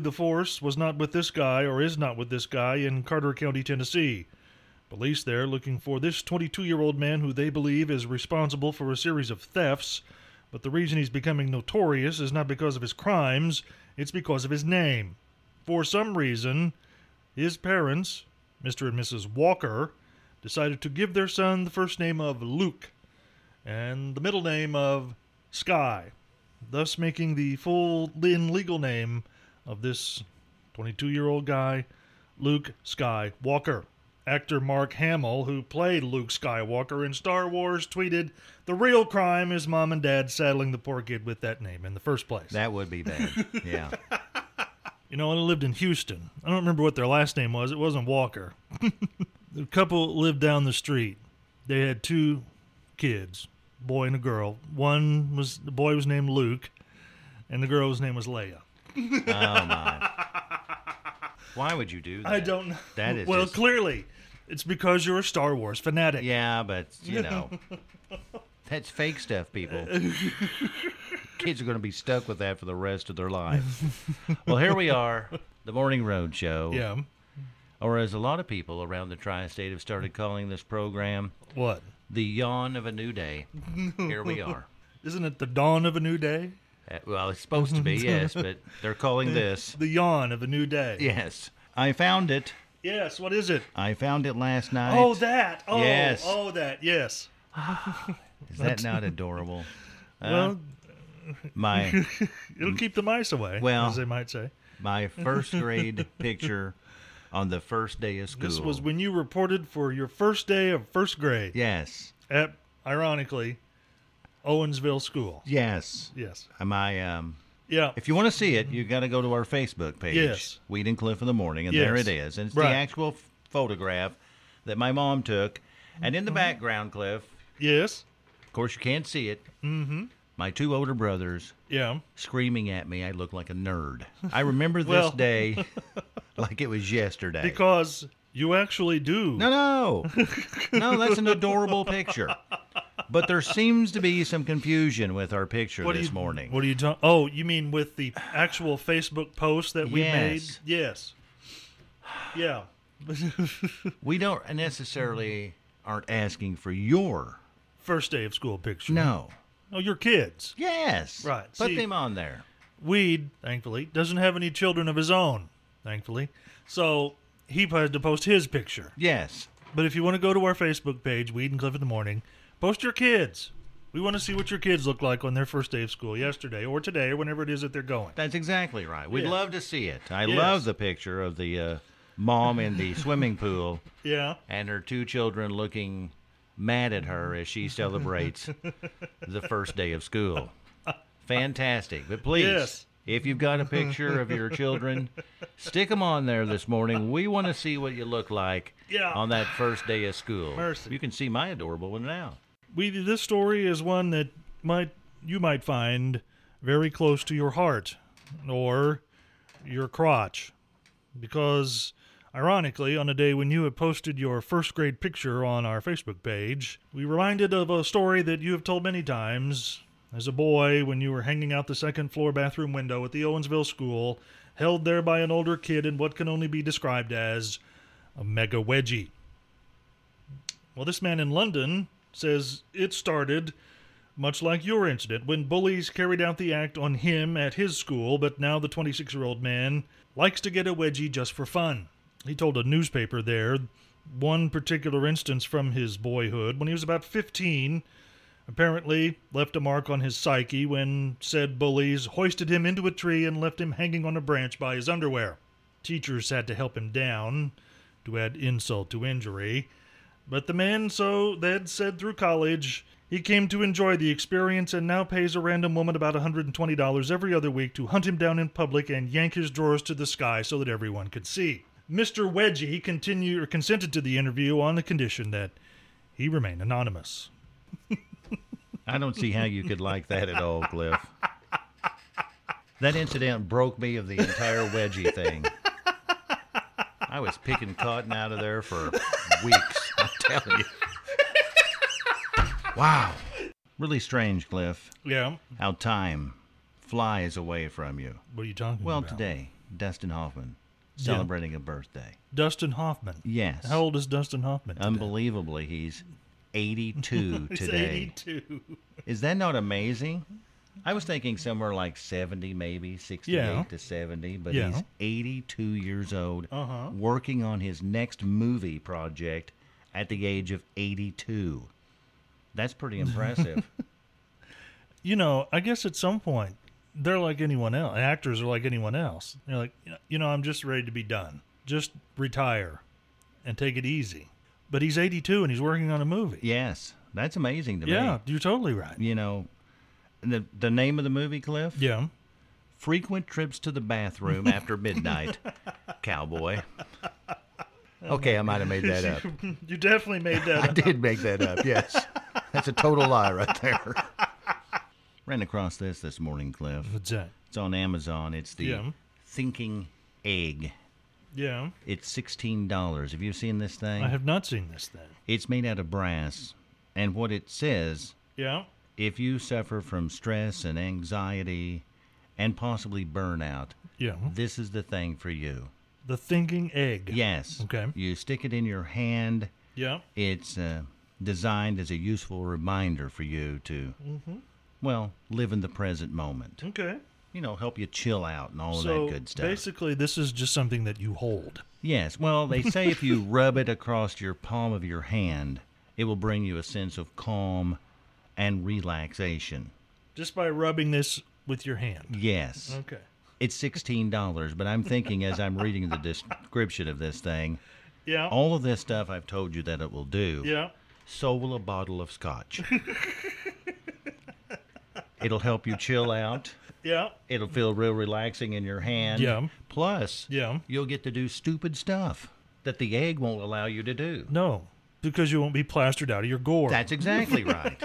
Clearly, the force was not with this guy or is not with this guy in Carter County, Tennessee. Police there looking for this 22 year old man who they believe is responsible for a series of thefts, but the reason he's becoming notorious is not because of his crimes, it's because of his name. For some reason, his parents, Mr. and Mrs. Walker, decided to give their son the first name of Luke and the middle name of Sky, thus making the full legal name of this 22 year old guy, Luke Skywalker. Actor Mark Hamill, who played Luke Skywalker in Star Wars, tweeted, The real crime is mom and dad saddling the poor kid with that name in the first place. That would be bad. Yeah. you know, I lived in Houston. I don't remember what their last name was. It wasn't Walker. the couple lived down the street. They had two kids, boy and a girl. One was the boy was named Luke, and the girl's name was Leia. Oh my. Why would you do that? I don't know. That is well, just- clearly, it's because you're a Star Wars fanatic. Yeah, but you know, that's fake stuff, people. Kids are going to be stuck with that for the rest of their life. well, here we are, the Morning Road Show. Yeah. Or as a lot of people around the tri-state have started calling this program, What? the yawn of a new day. Here we are. Isn't it the dawn of a new day? Uh, well, it's supposed to be, yes, but they're calling this. The yawn of a new day. Yes. I found it. Yes. What is it? I found it last night. Oh, that. Oh, Yes. Oh, that. Yes. Is that not adorable? Uh, well, my it'll keep the mice away, well, as they might say. my first grade picture on the first day of school. This was when you reported for your first day of first grade yes, at, ironically, Owensville School. yes. Yes. My um, Yeah. if you want to see it, you got to go to our Facebook page, Yes. Weed and Cliff in the morning, and there it is. And it's Right. the actual f- photograph that my mom took, and in the background, Cliff. Yes. Of course, you can't see it. Mm-hmm. My two older brothers Yeah. screaming at me. I look like a nerd. I remember this Well- day like it was yesterday. Because you actually do. No, no. No, that's an adorable picture. But there seems to be some confusion with our picture What this you, morning. What are you talking? Oh, you mean with the actual Facebook post that we made? Yes. Yes. Yeah. we don't necessarily aren't asking for your First day of school picture. no. Oh, your kids. Yes. Right, Put see- them on there. Weed, thankfully, doesn't have any children of his own. Thankfully, so he had to post his picture. Yes. But if you want to go to our Facebook page, Weed and Cliff in the Morning, post your kids. We want to see what your kids look like on their first day of school, yesterday or today or whenever it is that they're going. That's exactly right. We'd Yes. love to see it. I Yes. love the picture of the uh, mom in the swimming pool Yeah. and her two children looking mad at her as she celebrates the first day of school. Fantastic. But please, Yes. If you've got a picture of your children, stick them on there this morning. We want to see what you look like Yeah. on that first day of school. Mercy. You can see my adorable one now. We this story is one that might you might find very close to your heart or your crotch because ironically on a day when you had posted your first grade picture on our Facebook page we reminded of a story that you have told many times as a boy when you were hanging out the second floor bathroom window at the Owensville school held there by an older kid in what can only be described as a mega wedgie well, this man in London says it started much like your incident when bullies carried out the act on him at his school, but now the 26 year old man likes to get a wedgie just for fun. He told a newspaper there one particular instance from his boyhood when he was about 15 apparently left a mark on his psyche when said bullies hoisted him into a tree and left him hanging on a branch by his underwear. Teachers had to help him down to add insult to injury. But the man, so they'd said through college, He came to enjoy the experience and now pays a random woman about $120 every other week to hunt him down in public and yank his drawers to the sky so that everyone could see. Mr. Wedgie continued or consented to the interview on the condition that he remain anonymous. I don't see how you could like that at all, Cliff. That incident broke me of the entire wedgie thing. I was picking cotton out of there for weeks. I'm telling you. Wow. Really strange, Cliff, Yeah. how time flies away from you. What are you talking Well, about? Well, today, Dustin Hoffman Yeah. celebrating a birthday. Dustin Hoffman. Yes. How old is Dustin Hoffman? today? Unbelievably, he's 82 He's today. 82. Is that not amazing? I was thinking somewhere like 70, maybe 68 Yeah. to 70, but Yeah. he's 82 years old, Uh-huh. working on his next movie project at the age of 82. That's pretty impressive. You know, I guess at some point they're like anyone else. Actors are like anyone else. They're like, you know, I'm just ready to be done. Just retire and take it easy. But he's 82 and he's working on a movie. yes, that's amazing to Yeah, me. Yeah, you're totally right. You know, the the name of the movie, Cliff? Yeah. Frequent trips to the bathroom after midnight, cowboy. Okay, I might have made that up. You definitely made I that up. did make that up. Yes, that's a total lie right there. Ran across this this morning, Cliff. What's that? It's on Amazon. It's the Yeah. Thinking Egg. Yeah. It's sixteen dollars. Have you seen this thing? I have not seen this thing. It's made out of brass, and what it says: Yeah. if you suffer from stress and anxiety, and possibly burnout, Yeah. this is the thing for you. The thinking egg. Yes. Okay. You stick it in your hand. Yeah. It's uh, designed as a useful reminder for you to, Mm-hmm. well, live in the present moment. Okay. You know, help you chill out and all of so that good stuff. basically, this is just something that you hold. Yes. Well, they say if you rub it across your palm of your hand, it will bring you a sense of calm and relaxation. Just by rubbing this with your hand. Yes. Okay. It's $16, but I'm thinking as I'm reading the description of this thing, Yeah. all of this stuff I've told you that it will do. Yeah. so will a bottle of scotch. It'll help you chill out. Yeah. It'll feel real relaxing in your hand. Yeah. Plus, Yeah. you'll get to do stupid stuff that the egg won't allow you to do. No, because you won't be plastered out of your gore. That's exactly right.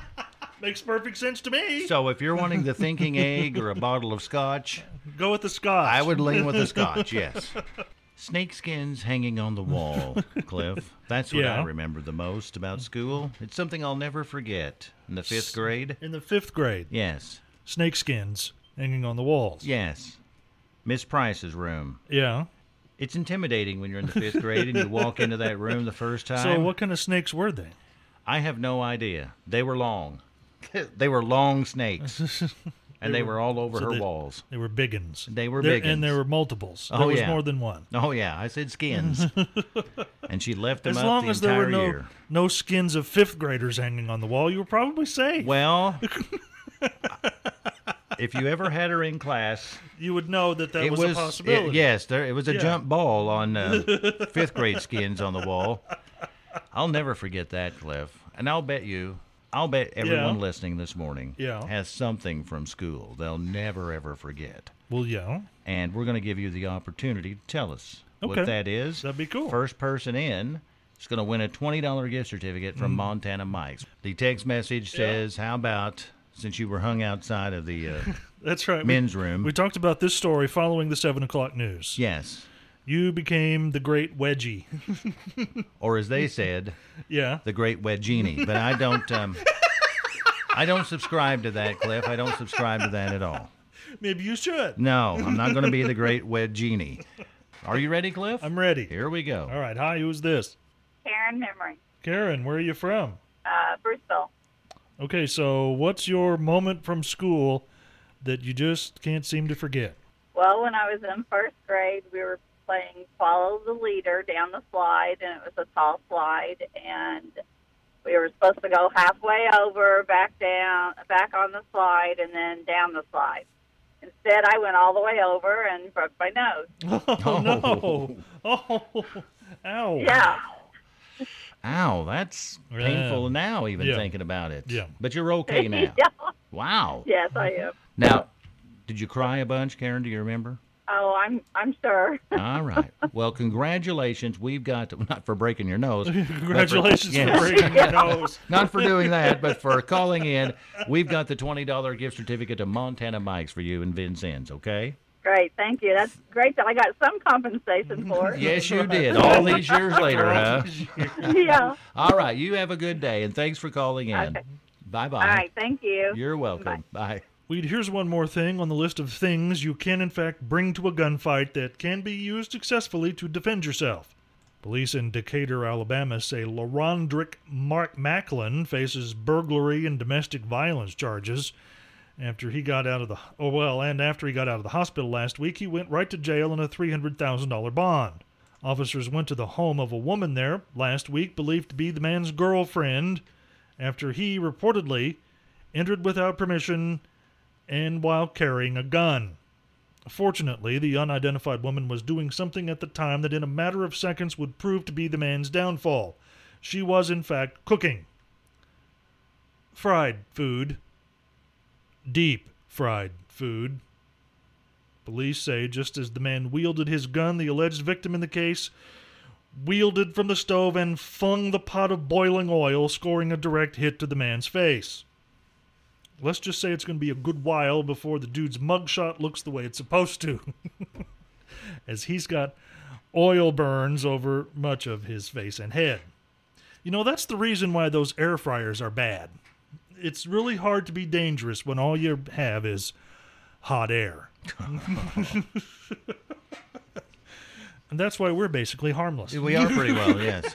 makes perfect sense to me. so if you're wanting the thinking egg or a bottle of scotch, Go with the scotch. I would lean with the scotch, yes. Snake skins hanging on the wall, Cliff. That's what Yeah. I remember the most about school. It's something I'll never forget. In the fifth grade? in the fifth grade. Yes. Snakeskins hanging on the walls. Yes. Miss Price's room. Yeah. It's intimidating when you're in the fifth grade and you walk into that room the first time. So what kind of snakes were they? I have no idea. They were long. they were long snakes, and they, were, all over so her they- walls. They were biggins. They were biggins. and there were multiples. Oh, there was yeah. more than one. Oh yeah, I said skins, and she left them As up long the as there entire were no year. no skins of fifth graders hanging on the wall, you were probably safe. Well, if you ever had her in class, you would know that that was, was a possibility. it- yes, there it was a Yeah. jump ball on uh, fifth grade skins on the wall. I'll never forget that, Cliff. And I'll bet you, I'll bet everyone Yeah. listening this morning Yeah. has something from school they'll never ever forget. Well, yeah. And we're going to give you the opportunity to tell us Okay. what that is. That'd be cool. First person in is going to win a $20 gift certificate Mm. from Montana Mike's. The text message says, How about since you were hung outside of the uh, That's right. We- men's room? We talked about this story following the seven o'clock news. yes. You became the great wedgie. Or as they said, yeah. the great wedgenie. But I don't. Um, I don't subscribe to that, Cliff. I don't subscribe to that at all. Maybe you should. No, I'm not going to be the great wedgenie. Are you ready, Cliff? I'm ready. Here we go. All right. Hi. Who's this? Karen Memory, Karen. Where are you from? uh, Bruceville. Okay. So, what's your moment from school that you just can't seem to forget? Well, when I was in first grade, we were playing Follow the Leader down the slide, and it was a tall slide, and we were supposed to go halfway over, back down, back on the slide, and then down the slide. Instead, I went all the way over and broke my nose. Oh, no. Oh, ow. Yeah. Ow, that's painful Yeah. now, even Yeah. thinking about it. Yeah. But you're okay now. yeah. Wow. Yes, I am. Now, did you cry a bunch, Karen? Do you remember? Oh, I'm I'm sure. All right. Well, congratulations. We've got not for breaking your nose. but for- Congratulations yes. for breaking your nose. Not for doing that, but for calling in. We've got the twenty dollar gift certificate to Montana Mike's for you and Vincennes. Okay. Great, thank you. That's great that I got some compensation for it. Yes, you did. All these years later, huh? yeah. All right. You have a good day, and thanks for calling in. Okay. Bye bye. All right, thank you. You're welcome. Bye. Weed, here's one more thing on the list of things you can, in fact, bring to a gunfight that can be used successfully to defend yourself. Police in Decatur, Alabama say LaRondrick Mark Macklin faces burglary and domestic violence charges. After he got out of the oh well, and after he got out of the hospital last week, he went right to jail on a three hundred thousand dollar bond. Officers went to the home of a woman there last week, believed to be the man's girlfriend, after he reportedly entered without permission and while carrying a gun. Fortunately, the unidentified woman was doing something at the time that in a matter of seconds would prove to be the man's downfall. She was, in fact, cooking. Fried food. Deep fried food. Police say just as the man wielded his gun, the alleged victim in the case wielded from the stove and flung the pot of boiling oil, scoring a direct hit to the man's face. Let's just say it's going to be a good while before the dude's mugshot looks the way it's supposed to, as he's got oil burns over much of his face and head. You know, that's the reason why those air fryers are bad. It's really hard to be dangerous when all you have is hot air. and that's why we're basically harmless. We are pretty well, yes.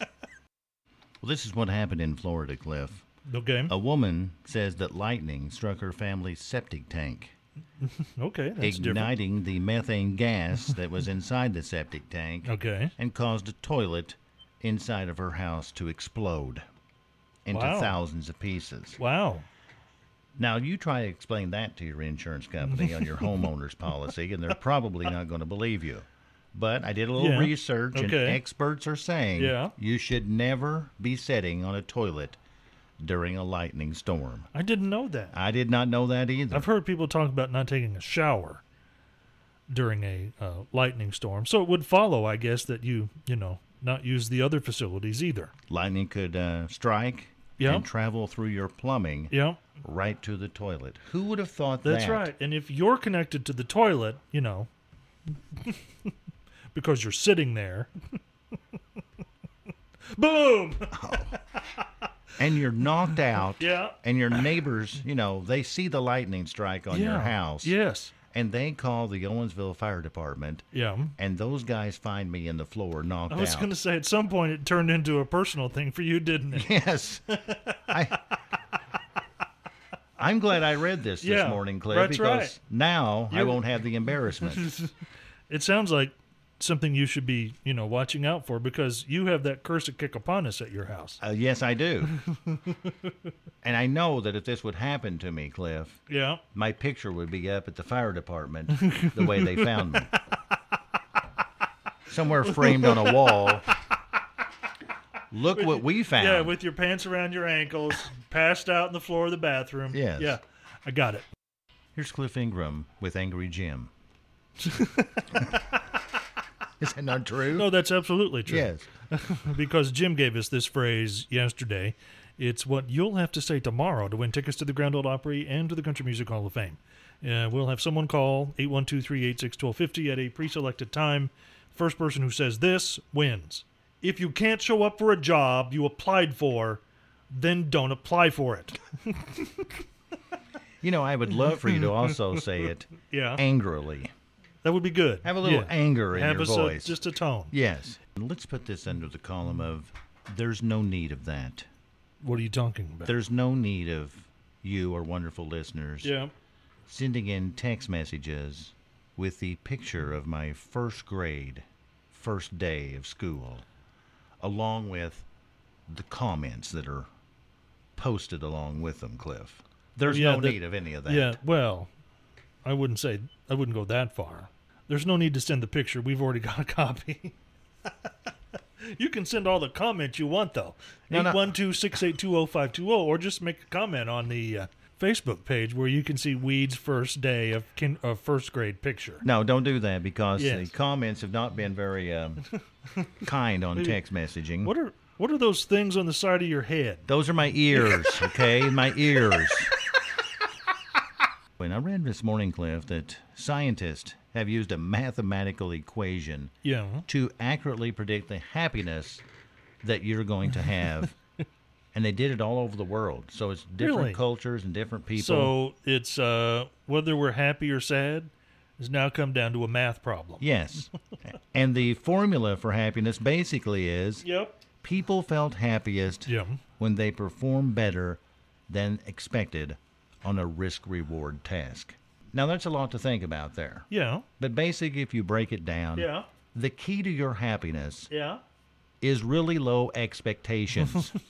Well, this is what happened in Florida, Cliff. Okay. A woman says that lightning struck her family's septic tank, Okay, that's different. igniting the methane gas that was inside the septic tank Okay. and caused a toilet inside of her house to explode into Wow. thousands of pieces. Wow. Now, you try to explain that to your insurance company on your homeowner's policy, and they're probably not going to believe you. But I did a little Yeah. research, and experts are saying Yeah. you should never be sitting on a toilet during a lightning storm. I didn't know that. I did not know that either. I've heard people talk about not taking a shower during a uh, lightning storm. So it would follow, I guess, that you, you know, not use the other facilities either. Lightning could uh, strike Yeah. and travel through your plumbing Yeah, right to the toilet. Who would have thought that that's that? right. And if you're connected to the toilet, you know, because you're sitting there, boom. Oh. And you're knocked out. Yeah. And your neighbors, you know, they see the lightning strike on your house. Yes. And they call the Owensville Fire Department. Yeah. And those guys find me in the floor knocked out. I was going to say at some point it turned into a personal thing for you, didn't it? Yes. I, I'm glad I read this this Yeah, morning, Cliff, that's because right. now I won't have the embarrassment. It sounds like something you should be, you know, watching out for because you have that curse of upon us at your house. uh, yes, I do. and I know that if this would happen to me, Cliff, Yeah. my picture would be up at the fire department the way they found me. Somewhere framed on a wall. Look what we found. Yeah, with your pants around your ankles, passed out on the floor of the bathroom. Yes. Yeah. I got it. Here's Cliff Ingram with Angry Jim. Is that not true? No, that's absolutely true. Yes. because Jim gave us this phrase yesterday. It's what you'll have to say tomorrow to win tickets to the Grand Ole Opry and to the Country Music Hall of Fame. Uh, we'll have someone call 812-386-1250 at a pre-selected time. First person who says this wins. If you can't show up for a job you applied for, then don't apply for it. You know, I would love for you to also say it Yeah, angrily. That would be good. Have a little Yeah. anger in Have your a- voice. just a tone. Yes. Let's put this under the column of there's no need of that. What are you talking about? There's no need of you, our wonderful listeners, yeah. sending in text messages with the picture of my first grade, first day of school, along with the comments that are posted along with them, Cliff. There's Yeah, no that- need of any of that. Yeah, well, I wouldn't say I wouldn't go that far. There's no need to send the picture. We've already got a copy. You can send all the comments you want, though. No, no. 812-682-0520, or just make a comment on the uh, Facebook page where you can see Weed's first day of kin- of first grade picture. No, don't do that because Yes. the comments have not been very um, kind on text messaging. What are what are those things on the side of your head? Those are my ears, okay? my ears. When I read this morning, Cliff, that scientists have used a mathematical equation Yeah. to accurately predict the happiness that you're going to have. and they did it all over the world. So it's different Really? cultures and different people. So it's uh, whether we're happy or sad has now come down to a math problem. yes. and the formula for happiness basically is Yep. people felt happiest Yeah. when they perform better than expected on a risk reward task. Now, that's a lot to think about there. Yeah. But basically, if you break it down, Yeah. the key to your happiness Yeah. is really low expectations.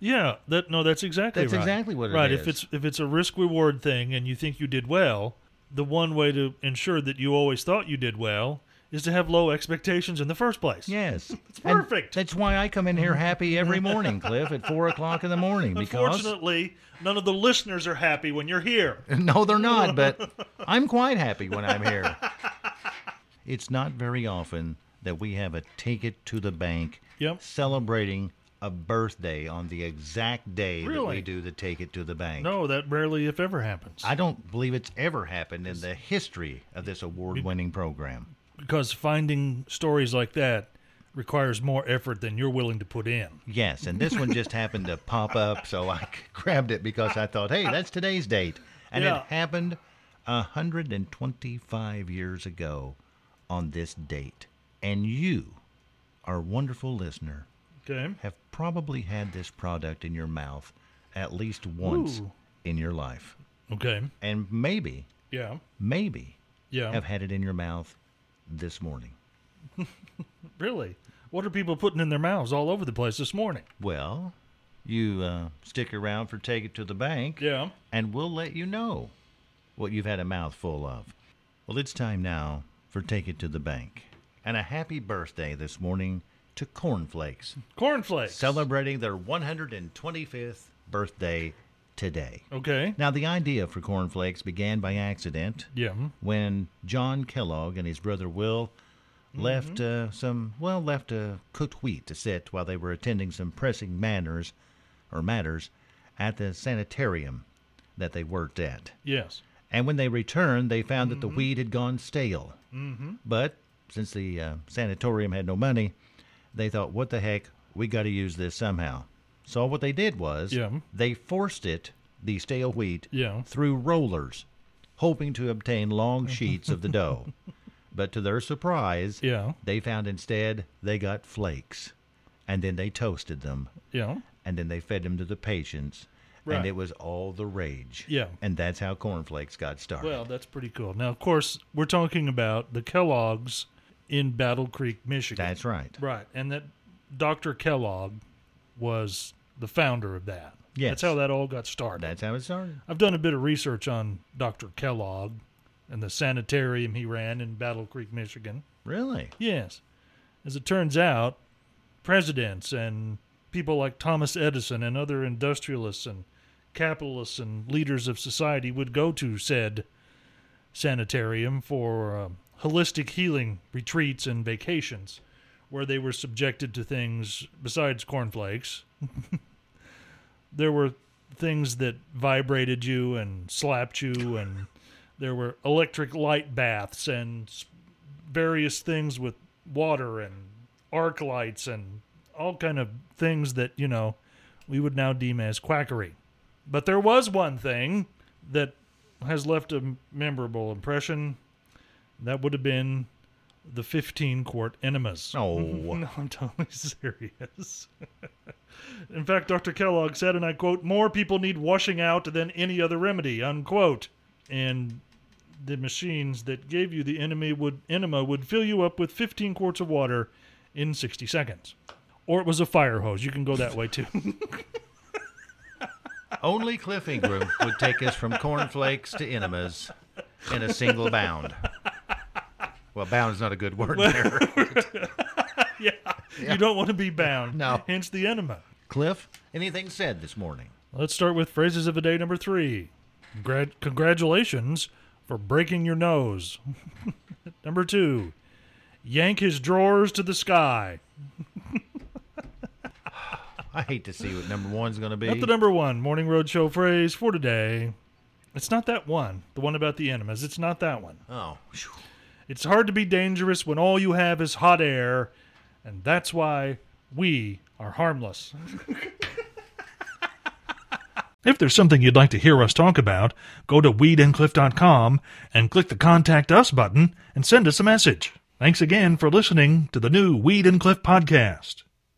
Yeah, that no, that's exactly That's right. exactly what it right. is. If it's if it's a risk reward thing and you think you did well, the one way to ensure that you always thought you did well is to have low expectations in the first place. yes. It's perfect. that's why I come in here happy every morning, Cliff, at 4 o'clock in the morning. Because, Unfortunately, none of the listeners are happy when you're here. no, they're not, but I'm quite happy when I'm here. It's not very often that we have a take it to the bank Yep. celebrating a birthday on the exact day that we Really? do the take it to the bank. No, that rarely, if ever, happens. I don't believe it's ever happened in the history of this award winning program. Because finding stories like that requires more effort than you're willing to put in. Yes, and this one just happened to pop up, so I grabbed it because I thought, hey, that's today's date. And Yeah. it happened 125 years ago on this date. And you, our wonderful listener, Okay. have probably had this product in your mouth at least once Ooh. in your life. Okay. And maybe, Yeah. maybe Yeah. have had it in your mouth this morning. Really? What are people putting in their mouths all over the place this morning? Well, you uh, stick around for Take It to the Bank, Yeah. and we'll let you know what you've had a mouthful of. Well, it's time now for Take It to the Bank. And a happy birthday this morning to Cornflakes, Cornflakes. celebrating their 125th birthday today. Okay. Now, the idea for cornflakes began by accident Yeah. when John Kellogg and his brother Will left uh, some, well, left uh, cooked wheat to sit while they were attending some pressing manners or matters at the sanitarium that they worked at. Yes. And when they returned, they found that the wheat had gone stale. Mm-hmm. But since the uh, sanatorium had no money, they thought, what the heck, we got to use this somehow. So what they did was Yeah. they forced it, the stale wheat, Yeah. through rollers, hoping to obtain long mm-hmm. sheets of the dough. But to their surprise, Yeah. they found instead they got flakes. And then they toasted them, Yeah. and then they fed them to the patients. Right. And it was all the rage. Yeah. And that's how cornflakes got started. Well, that's pretty cool. Now, of course, we're talking about the Kellogg's in Battle Creek, Michigan. That's right. right. And that Dr. Kellogg was the founder of that. Yes. That's how that all got started. That's how it started. I've done a bit of research on Dr. Kellogg and the sanitarium he ran in Battle Creek, Michigan. Really? Yes. As it turns out, presidents and people like Thomas Edison and other industrialists and capitalists and leaders of society would go to said sanitarium for um, holistic healing retreats and vacations where they were subjected to things besides cornflakes. there were things that vibrated you and slapped you and there were electric light baths and various things with water and arc lights and all kind of things that you know we would now deem as quackery. But there was one thing that has left a memorable impression. That would have been the 15 quart enemas Oh. no i'm totally serious in fact dr kellogg said and i quote more people need washing out than any other remedy unquote and the machines that gave you the enemy would enema would fill you up with 15 quarts of water in 60 seconds. Or it was a fire hose. You can go that way too. Only Cliff Ingram would take us from cornflakes to enemas in a single bound. Well, bound is not a good word there. You don't want to be bound. No. Hence the enema. Cliff, anything said this morning? Let's start with phrases of the day number three. Gra- congratulations for breaking your nose. number two, yank his drawers to the sky. I hate to see what number one's going to be. Not the number one Morning Road Show phrase for today. It's not that one, the one about the enemas. It's not that one. oh, phew. It's hard to be dangerous when all you have is hot air, and that's why we are harmless. if there's something you'd like to hear us talk about, go to weedandcliff.com and click the Contact Us button and send us a message. Thanks again for listening to the new Weed and Cliff podcast.